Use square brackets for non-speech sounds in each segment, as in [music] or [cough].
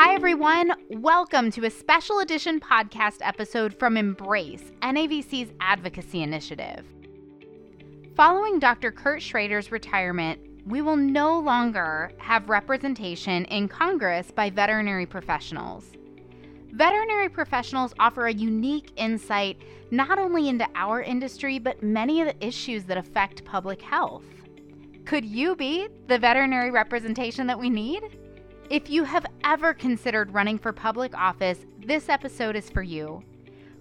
Hi, everyone. Welcome to a special edition podcast episode from Embrace, NAVC's advocacy initiative. Following Dr. Kurt Schrader's retirement, we will no longer have representation in Congress by veterinary professionals. Veterinary professionals offer a unique insight not only into our industry, but many of the issues that affect public health. Could you be the veterinary representation that we need? If you have ever considered running for public office, this episode is for you.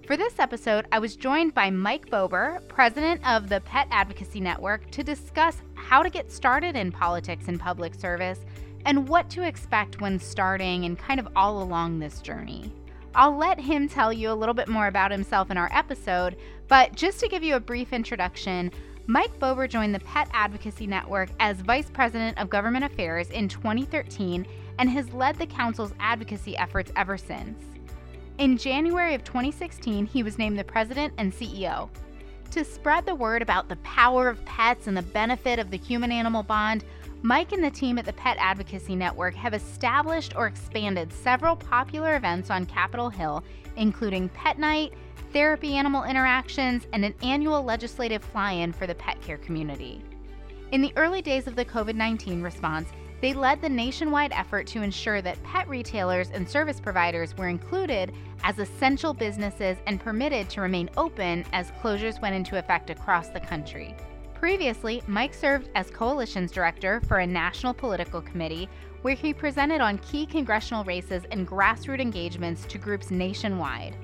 For this episode, I was joined by Mike Bober, president of the Pet Advocacy Network, to discuss how to get started in politics and public service and what to expect when starting and kind of all along this journey. I'll let him tell you a little bit more about himself in our episode, but just to give you a brief introduction, Mike Bober joined the Pet Advocacy Network as Vice President of Government Affairs in 2013 and has led the Council's advocacy efforts ever since. In January of 2016, he was named the president and CEO. To spread the word about the power of pets and the benefit of the human animal bond, Mike and the team at the Pet Advocacy Network have established or expanded several popular events on Capitol Hill, including Pet Night, therapy animal interactions, and an annual legislative fly in for the pet care community. In the early days of the COVID 19 response, they led the nationwide effort to ensure that pet retailers and service providers were included as essential businesses and permitted to remain open as closures went into effect across the country. Previously, Mike served as coalitions director for a national political committee where he presented on key congressional races and grassroots engagements to groups nationwide.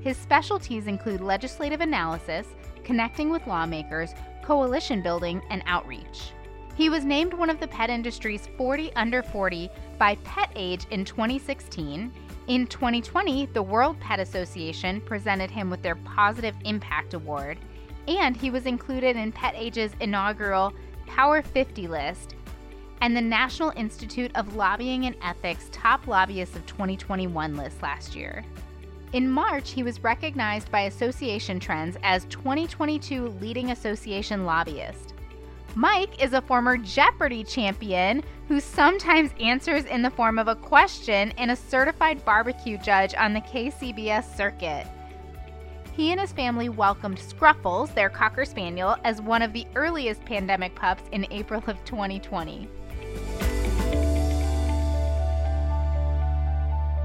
His specialties include legislative analysis, connecting with lawmakers, coalition building, and outreach. He was named one of the pet industry's 40 under 40 by Pet Age in 2016. In 2020, the World Pet Association presented him with their Positive Impact Award, and he was included in Pet Age's inaugural Power 50 list and the National Institute of Lobbying and Ethics Top Lobbyists of 2021 list last year. In March, he was recognized by Association Trends as 2022 Leading Association Lobbyist. Mike is a former Jeopardy champion who sometimes answers in the form of a question and a certified barbecue judge on the KCBS circuit. He and his family welcomed Scruffles, their Cocker Spaniel, as one of the earliest pandemic pups in April of 2020.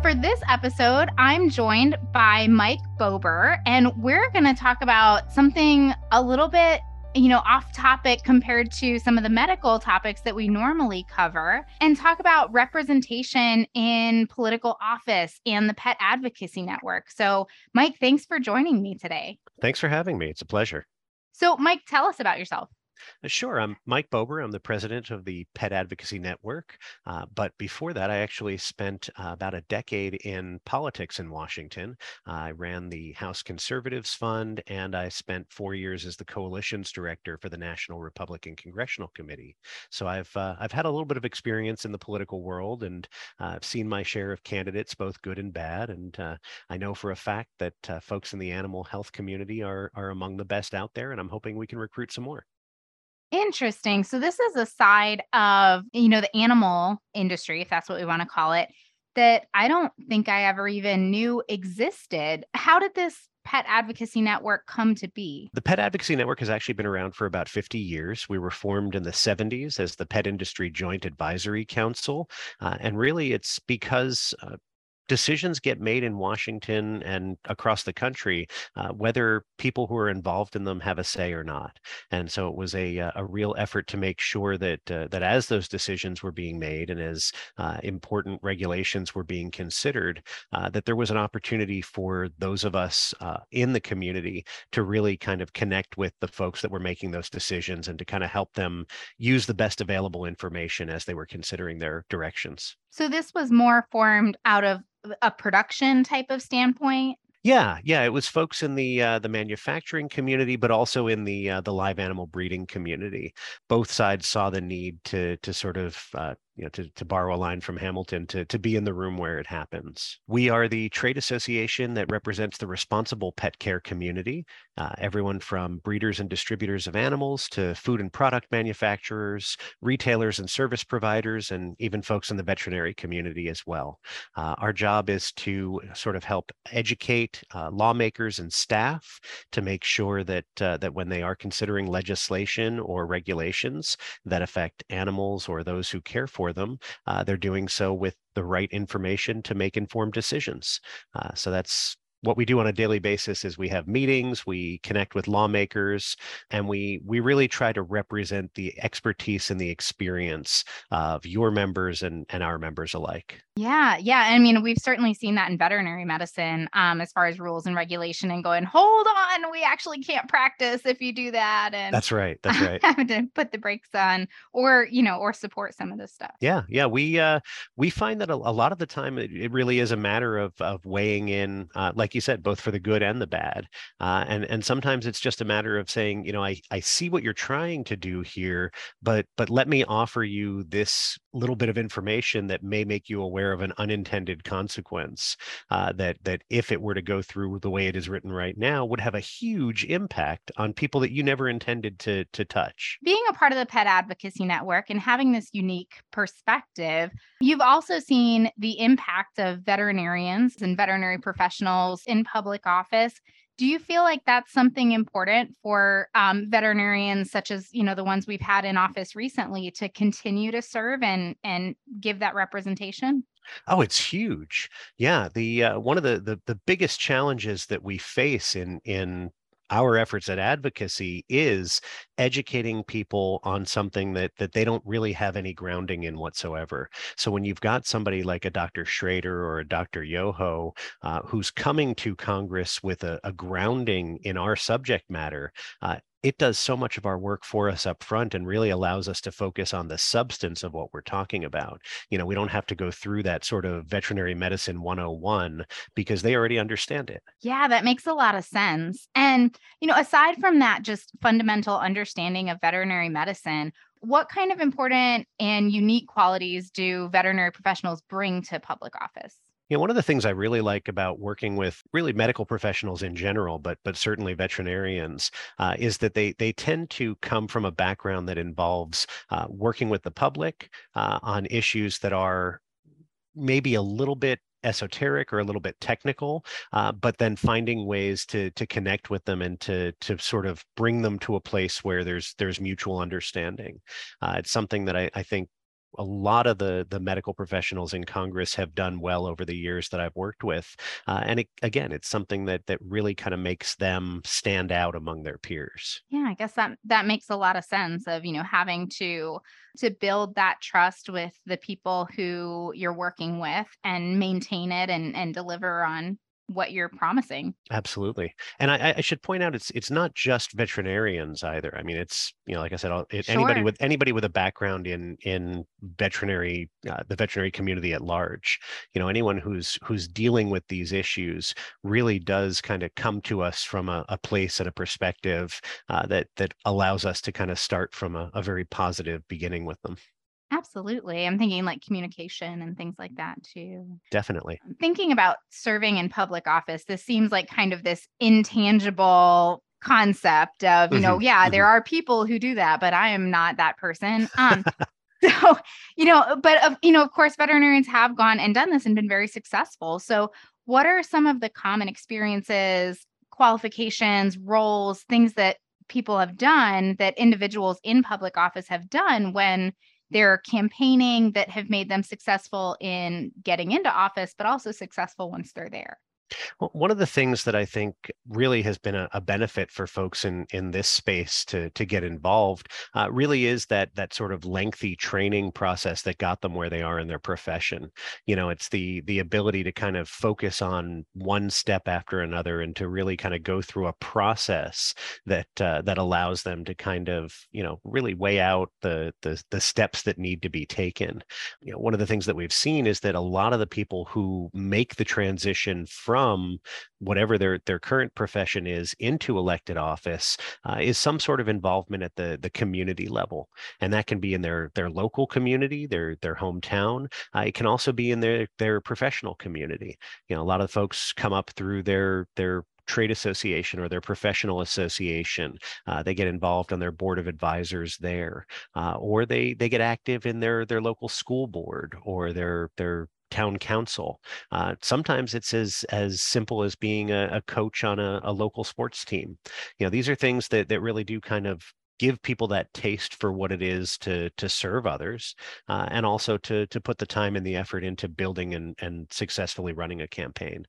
For this episode, I'm joined by Mike Bober, and we're going to talk about something a little bit you know, off topic compared to some of the medical topics that we normally cover and talk about representation in political office and the Pet Advocacy Network. So, Mike, thanks for joining me today. Thanks for having me. It's a pleasure. So, Mike, tell us about yourself. Uh, sure. I'm Mike Bober. I'm the president of the Pet Advocacy Network. Uh, but before that, I actually spent uh, about a decade in politics in Washington. Uh, I ran the House Conservatives Fund, and I spent four years as the coalitions director for the National Republican Congressional Committee. So I've uh, I've had a little bit of experience in the political world, and uh, I've seen my share of candidates, both good and bad. And I know for a fact that folks in the animal health community are are among the best out there, and I'm hoping we can recruit some more. Interesting. So this is a side of, you know, the animal industry, if that's what we want to call it, that I don't think I ever even knew existed. How did this Pet Advocacy Network come to be? The Pet Advocacy Network has actually been around for about 50 years. We were formed in the 70s as the Pet Industry Joint Advisory Council. Uh, and really, it's because uh, decisions get made in Washington and across the country, uh, whether people who are involved in them have a say or not. And so it was a, uh, a real effort to make sure that uh, that as those decisions were being made and as uh, important regulations were being considered, uh, that there was an opportunity for those of us uh, in the community to really kind of connect with the folks that were making those decisions and to kind of help them use the best available information as they were considering their directions. So this was more formed out of a production type of standpoint? Yeah, yeah, it was folks in the uh, the manufacturing community, but also in the uh, the live animal breeding community. Both sides saw the need to to sort of uh, you know, to, to borrow a line from Hamilton, to, to be in the room where it happens. We are the trade association that represents the responsible pet care community, uh, everyone from breeders and distributors of animals to food and product manufacturers, retailers and service providers, and even folks in the veterinary community as well. Uh, our job is to sort of help educate uh, lawmakers and staff to make sure that uh, that when they are considering legislation or regulations that affect animals or those who care for them, uh, they're doing so with the right information to make informed decisions. Uh, so that's what we do on a daily basis is we have meetings we connect with lawmakers and we we really try to represent the expertise and the experience of your members and and our members alike. Yeah yeah i mean we've certainly seen that in veterinary medicine um, as far as rules and regulation and going hold on we actually can't practice if you do that and that's right that's [laughs] right. having to put the brakes on or you know or support some of this stuff. Yeah yeah we uh we find that a, a lot of the time it, it really is a matter of of weighing in uh, like you said, both for the good and the bad. Uh, and and sometimes it's just a matter of saying, you know, I I see what you're trying to do here, but but let me offer you this little bit of information that may make you aware of an unintended consequence uh, that that if it were to go through the way it is written right now would have a huge impact on people that you never intended to to touch. Being a part of the Pet Advocacy Network and having this unique perspective, you've also seen the impact of veterinarians and veterinary professionals in public office do you feel like that's something important for um, veterinarians such as you know the ones we've had in office recently to continue to serve and and give that representation Oh, it's huge. Yeah, the uh, one of the, the the biggest challenges that we face in in our efforts at advocacy is educating people on something that that they don't really have any grounding in whatsoever. So when you've got somebody like a Dr. Schrader or a Dr. Yoho uh, who's coming to Congress with a, a, grounding in our subject matter, uh, it does so much of our work for us up front and really allows us to focus on the substance of what we're talking about. You know, we don't have to go through that sort of veterinary medicine 101 because they already understand it. Yeah, that makes a lot of sense. And, you know, aside from that, just fundamental understanding of veterinary medicine, what kind of important and unique qualities do veterinary professionals bring to public office? You know, one of the things I really like about working with really medical professionals in general, but but certainly veterinarians, uh, is that they they tend to come from a background that involves uh, working with the public uh, on issues that are maybe a little bit esoteric or a little bit technical, uh, but then finding ways to to connect with them and to to sort of bring them to a place where there's there's mutual understanding. Uh, it's something that I, I think a lot of the the medical professionals in Congress have done well over the years that I've worked with, uh, and it, again, it's something that that really kind of makes them stand out among their peers. Yeah, I guess that that makes a lot of sense. Of you know having to to build that trust with the people who you're working with and maintain it and and deliver on what you're promising. Absolutely, and I, I, should point out it's it's not just veterinarians either. I mean, it's you know, like I said, it, sure. anybody with anybody with a background in in veterinary, uh, the veterinary community at large. You know, anyone who's who's dealing with these issues really does kind of come to us from a, a place and a perspective uh, that that allows us to kind of start from a, a very positive beginning with them. Absolutely. I'm thinking like communication and things like that too. Definitely. Thinking about serving in public office, this seems like kind of this intangible concept of, you know, mm-hmm. yeah, mm-hmm. there are people who do that, but I am not that person. [laughs] Um, [laughs] so, you know, but of, you know, of course, veterinarians have gone and done this and been very successful. So, what are some of the common experiences, qualifications, roles, things that people have done that individuals in public office have done when they're campaigning that have made them successful in getting into office, but also successful once they're there. One of the things that I think really has been a, a benefit for folks in in this space to to get involved uh, really is that that sort of lengthy training process that got them where they are in their profession. You know, it's the the ability to kind of focus on one step after another and to really kind of go through a process that uh, that allows them to kind of you know really weigh out the, the the steps that need to be taken. You know, one of the things that we've seen is that a lot of the people who make the transition from from whatever their their current profession is into elected office uh, is some sort of involvement at the the community level. And that can be in their their local community their their hometown. Uh, it can also be in their their professional community. You know a lot of folks come up through their their trade association or their professional association. Uh, they get involved on their board of advisors there, uh, or they they get active in their their local school board or their their town council. Uh, sometimes it's as as simple as being a, a coach on a, a, local sports team. You know, these are things that that really do kind of give people that taste for what it is to to serve others, uh, and also to to put the time and the effort into building and and successfully running a campaign.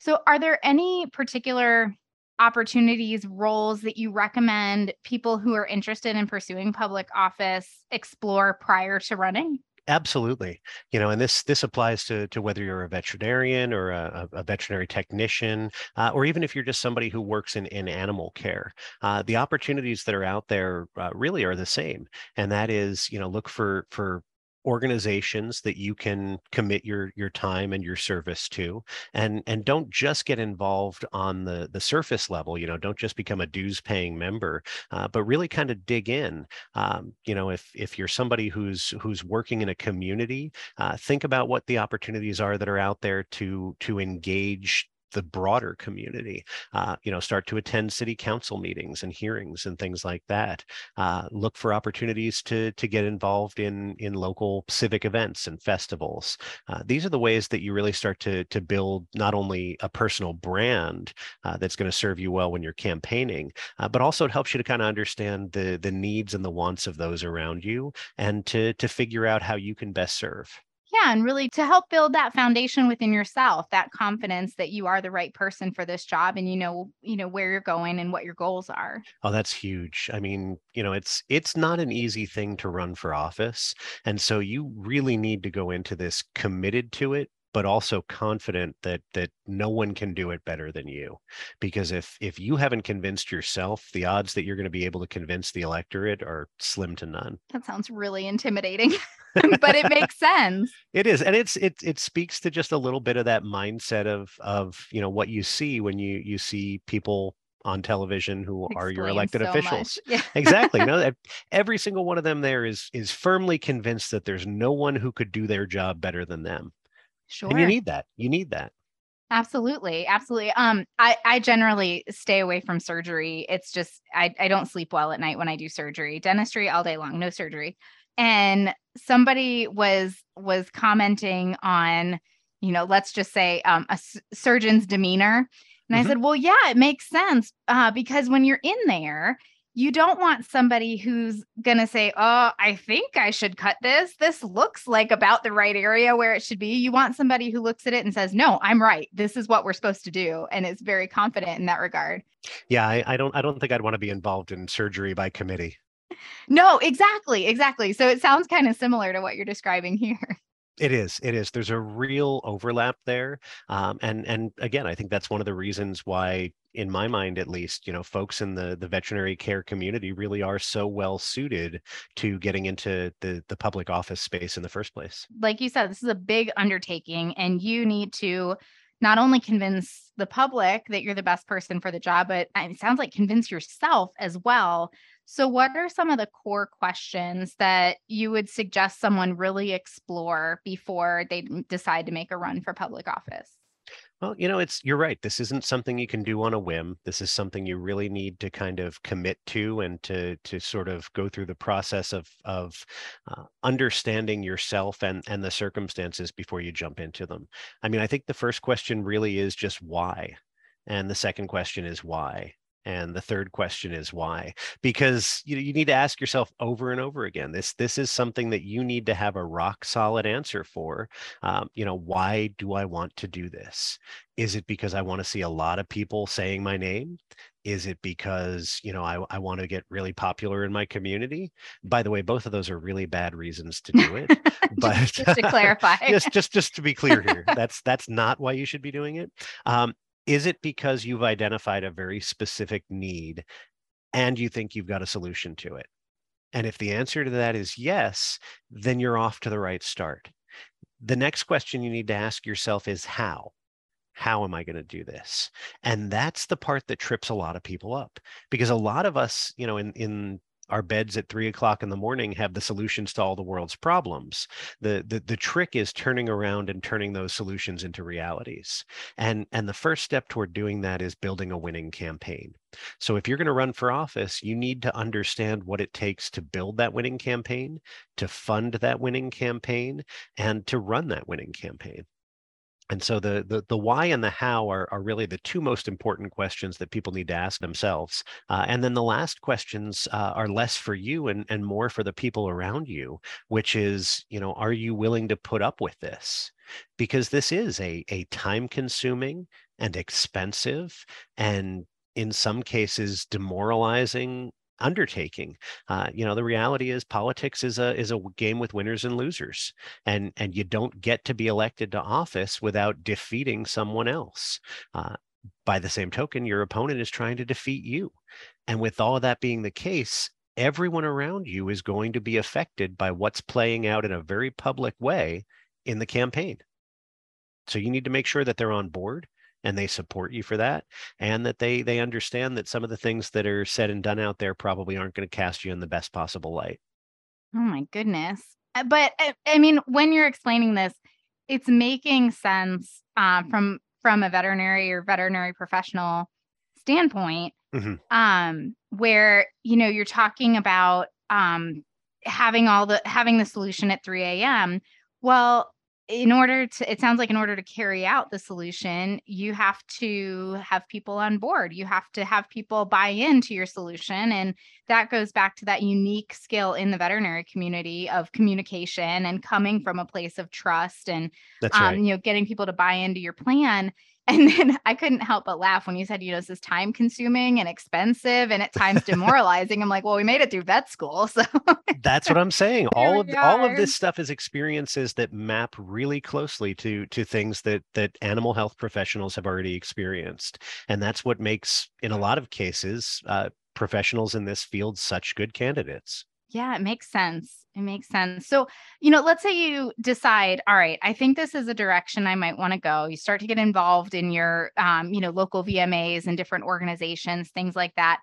So, are there any particular opportunities, roles that you recommend people who are interested in pursuing public office explore prior to running? Absolutely. You know, and this this applies to to whether you're a veterinarian or a, a veterinary technician, uh, or even if you're just somebody who works in in animal care. Uh, the opportunities that are out there uh, really are the same, and that is, you know, look for for organizations that you can commit your your time and your service to and and don't just get involved on the the surface level you know don't just become a dues paying member uh, but really kind of dig in. Um, you know if if you're somebody who's who's working in a community uh, think about what the opportunities are that are out there to to engage the broader community. Uh, you know, start to attend city council meetings and hearings and things like that. Uh, look for opportunities to to get involved in in local civic events and festivals. Uh, these are the ways that you really start to to build not only a personal brand uh, that's going to serve you well when you're campaigning, uh, but also it helps you to kind of understand the the needs and the wants of those around you and to to figure out how you can best serve. Yeah, and really to help build that foundation within yourself, that confidence that you are the right person for this job and you know, you know where you're going and what your goals are. Oh, that's huge. I mean, you know, it's it's not an easy thing to run for office, and so you really need to go into this committed to it but also confident that that no one can do it better than you because if if you haven't convinced yourself the odds that you're going to be able to convince the electorate are slim to none that sounds really intimidating [laughs] but it makes sense. [laughs] It is, and it's it it speaks to just a little bit of that mindset of of you know what you see when you you see people on television who Explain are your elected so officials. Yeah. exactly. No, [laughs] every single one of them there is is firmly convinced that there's no one who could do their job better than them. Sure. And you need that. You need that. Absolutely. Absolutely. Um, I, I generally stay away from surgery. It's just I, I don't sleep well at night when I do surgery. Dentistry all day long, no surgery and somebody was was commenting on you know let's just say um, a s- surgeon's demeanor and mm-hmm. i said well yeah it makes sense uh, because when you're in there you don't want somebody who's going to say oh i think i should cut this. This looks like about the right area where it should be. You want somebody who looks at it and says no i'm right. This is what we're supposed to do and is very confident in that regard. Yeah i, I don't i don't think i'd want to be involved in surgery by committee. No, exactly, exactly. So it sounds kind of similar to what you're describing here. It is. It is. There's a real overlap there, um, and and again, I think that's one of the reasons why, in my mind at least, you know, folks in the the veterinary care community really are so well suited to getting into the the public office space in the first place. Like you said, this is a big undertaking, and you need to not only convince the public that you're the best person for the job, but it sounds like convince yourself as well so, what are some of the core questions that you would suggest someone really explore before they decide to make a run for public office? Well, you know, it's you're right. This isn't something you can do on a whim. This is something you really need to kind of commit to and to to sort of go through the process of of uh, understanding yourself and and the circumstances before you jump into them. I mean, I think the first question really is just why, and the second question is why, and the third question is why because you, you need to ask yourself over and over again this this is something that you need to have a rock solid answer for um, you know why do i want to do this? Is it because i want to see a lot of people saying my name? Is it because you know I, I want to get really popular in my community? By the way both of those are really bad reasons to do it [laughs] but just, just to clarify. [laughs] Just just just to be clear here [laughs] that's that's not why you should be doing it. Um, is it because you've identified a very specific need and you think you've got a solution to it? And if the answer to that is yes, then you're off to the right start. The next question you need to ask yourself is how? how am I going to do this? And that's the part that trips a lot of people up because a lot of us, you know, in, in our beds at three o'clock in the morning have the solutions to all the world's problems. The, the the trick is turning around and turning those solutions into realities. And and the first step toward doing that is building a winning campaign. So if you're going to run for office, you need to understand what it takes to build that winning campaign, to fund that winning campaign, and to run that winning campaign. And so the, the, the why and the how are, are really the two most important questions that people need to ask themselves. Uh, and then the last questions uh, are less for you and, and more for the people around you, which is, you know, are you willing to put up with this? Because this is a, a time consuming and expensive and in some cases demoralizing undertaking. Uh, you know, the reality is politics is a is a game with winners and losers, and and you don't get to be elected to office without defeating someone else. Uh, by the same token, your opponent is trying to defeat you, and with all that being the case. Everyone around you is going to be affected by what's playing out in a very public way in the campaign. So you need to make sure that they're on board and they support you for that and that they they understand that some of the things that are said and done out there probably aren't going to cast you in the best possible light. Oh my goodness. Uh, but uh, i mean when you're explaining this it's making sense uh, from from a veterinary or veterinary professional standpoint mm-hmm. um where you know you're talking about um having all the having the solution at 3 a.m well in order to it sounds like in order to carry out the solution you have to have people on board. You have to have people buy into your solution and that goes back to that unique skill in the veterinary community of communication and coming from a place of trust and um, you know getting people to buy into your plan and then I couldn't help but laugh when you said, you know, this is time consuming and expensive and at times demoralizing. I'm like, well, we made it through vet school. [laughs] So that's what I'm saying. all of all of this stuff is experiences that map really closely to to things that that animal health professionals have already experienced. And that's what makes, in a lot of cases, uh, professionals in this field such good candidates. Yeah, it makes sense. It makes sense. So, you know, let's say you decide, all right, I think this is a direction I might want to go. You start to get involved in your, um, you know, local VMAs and different organizations, things like that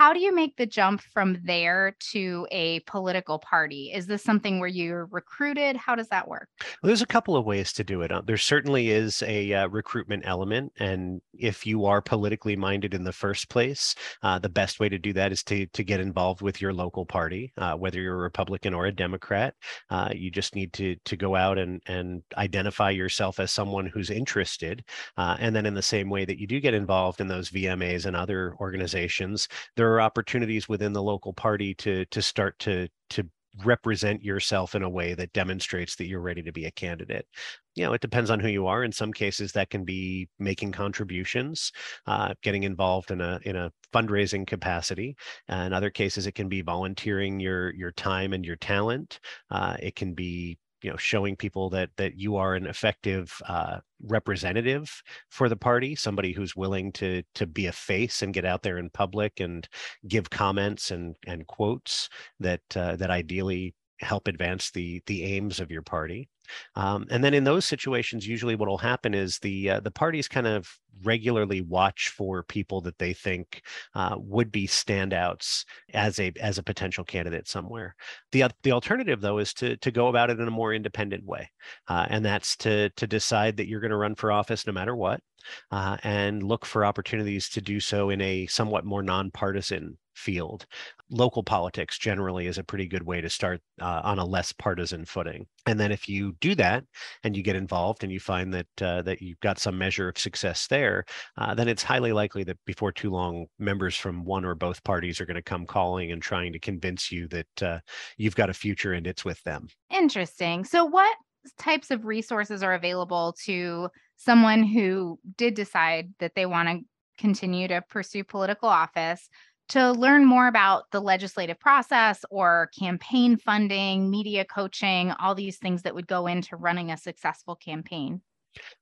how do you make the jump from there to a political party? Is this something where you're recruited? How does that work? Well, there's a couple of ways to do it. Uh, there certainly is a uh, recruitment element, and if you are politically minded in the first place, uh, the best way to do that is to to get involved with your local party, uh, whether you're a Republican or a Democrat. Uh, you just need to to go out and and identify yourself as someone who's interested, uh, and then in the same way that you do get involved in those VMAs and other organizations, there there are opportunities within the local party to to start to to represent yourself in a way that demonstrates that you're ready to be a candidate. You know it depends on who you are. In some cases that can be making contributions uh, getting involved in a in a fundraising capacity. Uh, in other cases it can be volunteering your your time and your talent. Uh, it can be you know showing people that that you are an effective uh, representative for the party somebody who's willing to to be a face and get out there in public and give comments and and quotes that uh, that ideally help advance the the aims of your party um, and then in those situations, usually what will happen is the uh, the parties kind of regularly watch for people that they think uh, would be standouts as a as a potential candidate somewhere. the The alternative, though, is to to go about it in a more independent way, uh, and that's to to decide that you're going to run for office no matter what, uh, and look for opportunities to do so in a somewhat more nonpartisan field. Local politics generally is a pretty good way to start uh, on a less partisan footing. And then if you do that and you get involved and you find that uh, that you've got some measure of success there, uh, then it's highly likely that before too long, members from one or both parties are going to come calling and trying to convince you that uh, you've got a future and it's with them. Interesting. So, what types of resources are available to someone who did decide that they want to continue to pursue political office? to learn more about the legislative process or campaign funding, media coaching, all these things that would go into running a successful campaign?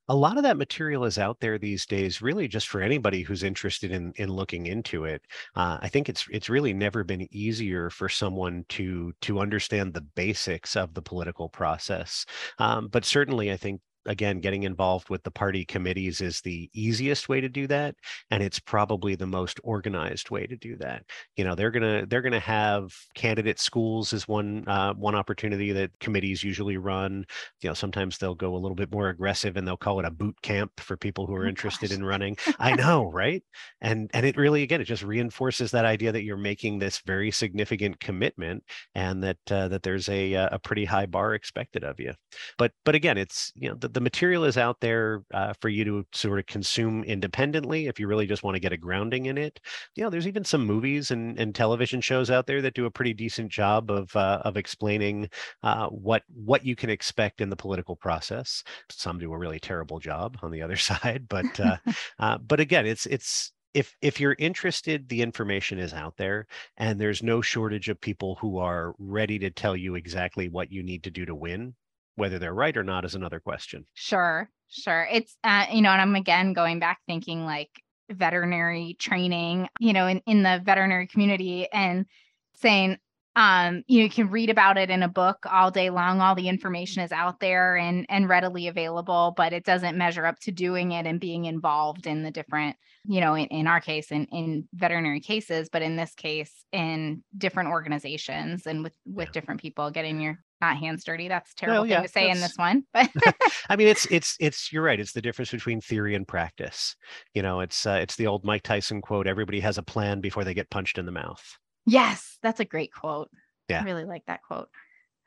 A lot of that material is out there these days, really just for anybody who's interested in in looking into it. Uh, I think it's it's really never been easier for someone to to understand the basics of the political process. Um, but certainly, I think again getting involved with the party committees is the easiest way to do that and it's probably the most organized way to do that. You know they're gonna they're gonna have candidate schools is one uh, one opportunity that committees usually run. You know sometimes they'll go a little bit more aggressive and they'll call it a boot camp for people who are oh, interested gosh. in running. [laughs] I know right? And and it really again it just reinforces that idea that you're making this very significant commitment and that uh, that there's a uh, a pretty high bar expected of you. But but again it's you know the, the material is out there uh, for you to sort of consume independently if you really just want to get a grounding in it. You know there's even some movies and, and television shows out there that do a pretty decent job of uh, of explaining uh, what what you can expect in the political process. Some do a really terrible job on the other [laughs] side but uh, [laughs] uh, but again it's it's if if you're interested the information is out there and there's no shortage of people who are ready to tell you exactly what you need to do to win whether they're right or not is another question sure sure it's uh, you know and i'm again going back thinking like veterinary training you know in, in the veterinary community and saying um, you, know, you can read about it in a book all day long. All the information is out there and and readily available, but it doesn't measure up to doing it and being involved in the different, you know, in, in our case, in, in veterinary cases, but in this case, in different organizations and with with different people getting your not hands dirty. That's terrible well, yeah, thing to say in this one. [laughs] But [laughs] I mean, it's it's it's you're right. It's the difference between theory and practice. You know, it's uh, it's the old Mike Tyson quote: "Everybody has a plan before they get punched in the mouth." Yes, that's a great quote. Yeah. I really like that quote.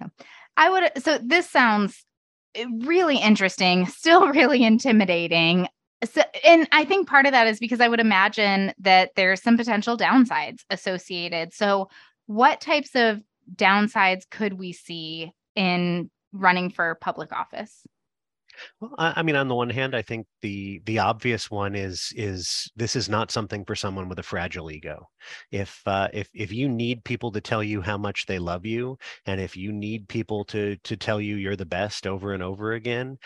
So I would so this sounds eh, really interesting, [laughs] still really intimidating. So, and I think part of that is because I would imagine that there's some potential downsides associated. So, what types of downsides could we see in running for public office? Well, I, mean, on the one hand, I think the the obvious one is is this is not something for someone with a fragile ego. If uh, if if you need people to tell you how much they love you, and if you need people to to tell you you're the best over and over again,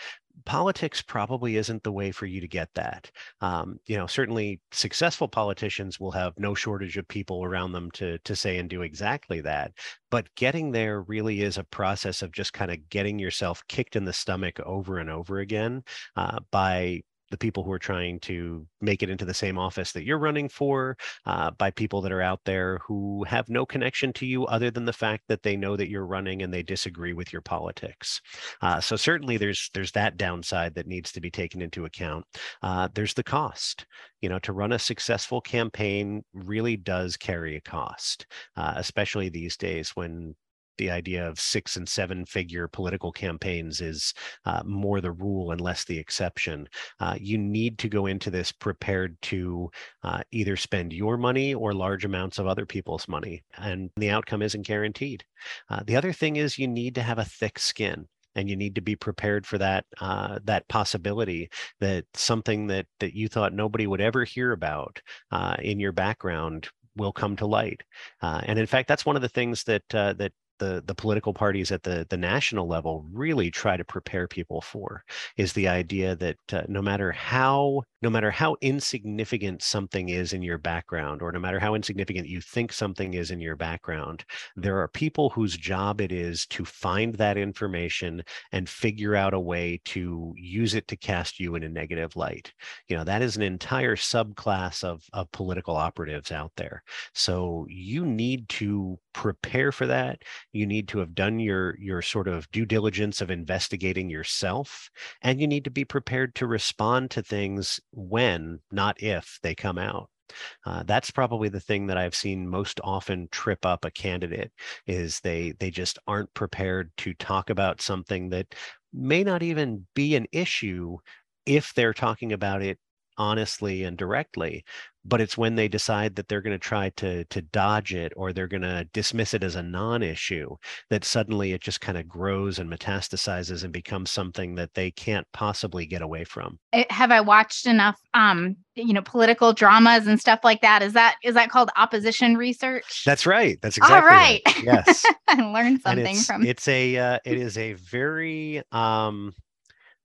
politics probably isn't the way for you to get that. Um, you know, certainly successful politicians will have no shortage of people around them to to say and do exactly that. But getting there really is a process of just kind of getting yourself kicked in the stomach over and over again uh, by the people who are trying to make it into the same office that you're running for, uh, by people that are out there who have no connection to you other than the fact that they know that you're running and they disagree with your politics. Uh, so certainly there's there's that downside that needs to be taken into account. Uh, there's the cost. You know, to run a successful campaign really does carry a cost, uh, especially these days when the idea of six and seven figure political campaigns is uh, more the rule and less the exception. Uh, you need to go into this prepared to uh, either spend your money or large amounts of other people's money, and the outcome isn't guaranteed. Uh, the other thing is you need to have a thick skin and you need to be prepared for that uh, that possibility that something that that you thought nobody would ever hear about uh, in your background will come to light. Uh, and in fact, that's one of the things that uh, that the the political parties at the the national level really try to prepare people for is the idea that uh, no matter how no matter how insignificant something is in your background or no matter how insignificant you think something is in your background there are people whose job it is to find that information and figure out a way to use it to cast you in a negative light. You know that is an entire subclass of of political operatives out there. So you need to prepare for that. You need to have done your your sort of due diligence of investigating yourself and you need to be prepared to respond to things when not if they come out. Uh, that's probably the thing that I've seen most often trip up a candidate is they they just aren't prepared to talk about something that may not even be an issue if they're talking about it honestly and directly but it's when they decide that they're going to try to to dodge it or they're going to dismiss it as a non-issue that suddenly it just kind of grows and metastasizes and becomes something that they can't possibly get away from. Eh, have i watched enough um you know political dramas and stuff like that? Is that is that called opposition research? That's right. That's exactly all right, right. yes. [laughs] I learned something it's, from it's a uh, [laughs] it is a very um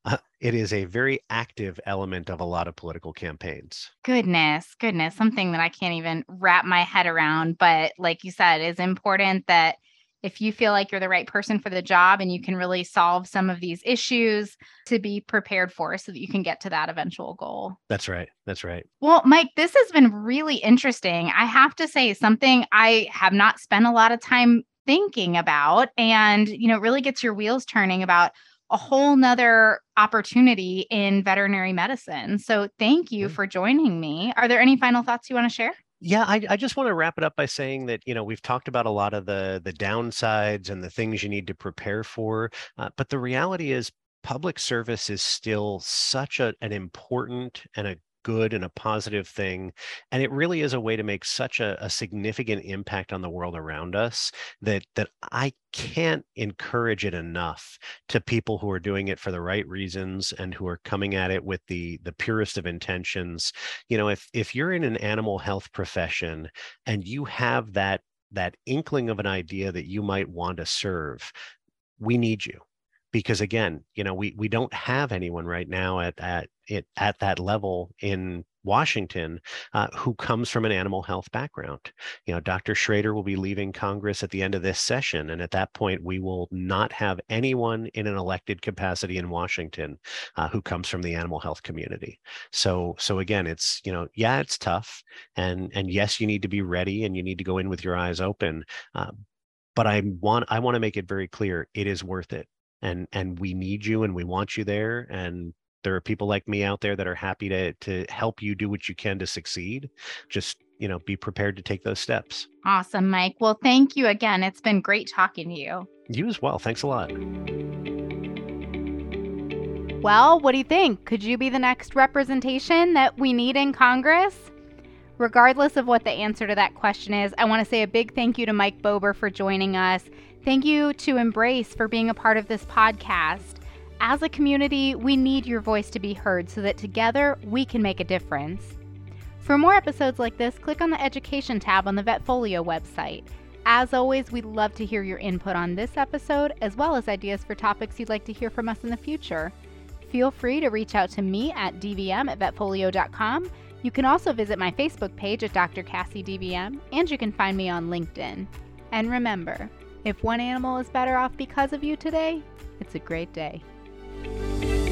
uh, it is a very active element of a lot of political campaigns. Goodness, goodness, something that I can't even wrap my head around. But like you said, it's important that if you feel like you're the right person for the job and you can really solve some of these issues to be prepared for so that you can get to that eventual goal. That's right. That's right. Well, Mike, this has been really interesting. I have to say something I have not spent a lot of time thinking about and you know really gets your wheels turning about a whole nother opportunity in veterinary medicine. So thank you for joining me. Are there any final thoughts you want to share? Yeah, I, I just want to wrap it up by saying that you know we've talked about a lot of the the downsides and the things you need to prepare for, uh, but the reality is public service is still such a, an important and a good and a positive thing. And it really is a way to make such a, a, significant impact on the world around us that that I can't encourage it enough to people who are doing it for the right reasons and who are coming at it with the the purest of intentions. You know, if if you're in an animal health profession and you have that that inkling of an idea that you might want to serve, we need you because again you know we we don't have anyone right now at at it at that level in Washington uh, who comes from an animal health background. You know, Dr. Schrader will be leaving Congress at the end of this session, and at that point, we will not have anyone in an elected capacity in Washington uh, who comes from the animal health community. So, so again, it's you know, yeah, it's tough, and and yes, you need to be ready, and you need to go in with your eyes open. Uh, but I want I want to make it very clear it is worth it and and we need you and we want you there and there are people like me out there that are happy to to help you do what you can to succeed. Just you know be prepared to take those steps. Awesome mike. Well thank you again. It's been great talking to you. You as well. Thanks a lot. Well what do you think? Could you be the next representation that we need in congress? Regardless of what the answer to that question is i want to say a big thank you to mike bober for joining us. Thank you to embrace for being a part of this podcast as a community, we need your voice to be heard so that together we can make a difference. For more episodes like this, click on the Education tab on the Vetfolio website. As always, we'd love to hear your input on this episode, as well as ideas for topics you'd like to hear from us in the future. Feel free to reach out to me at dvm at vetfolio.com. You can also visit my Facebook page at Dr. Cassi DVM, and you can find me on LinkedIn. And remember, if one animal is better off because of you today, it's a great day. Bye.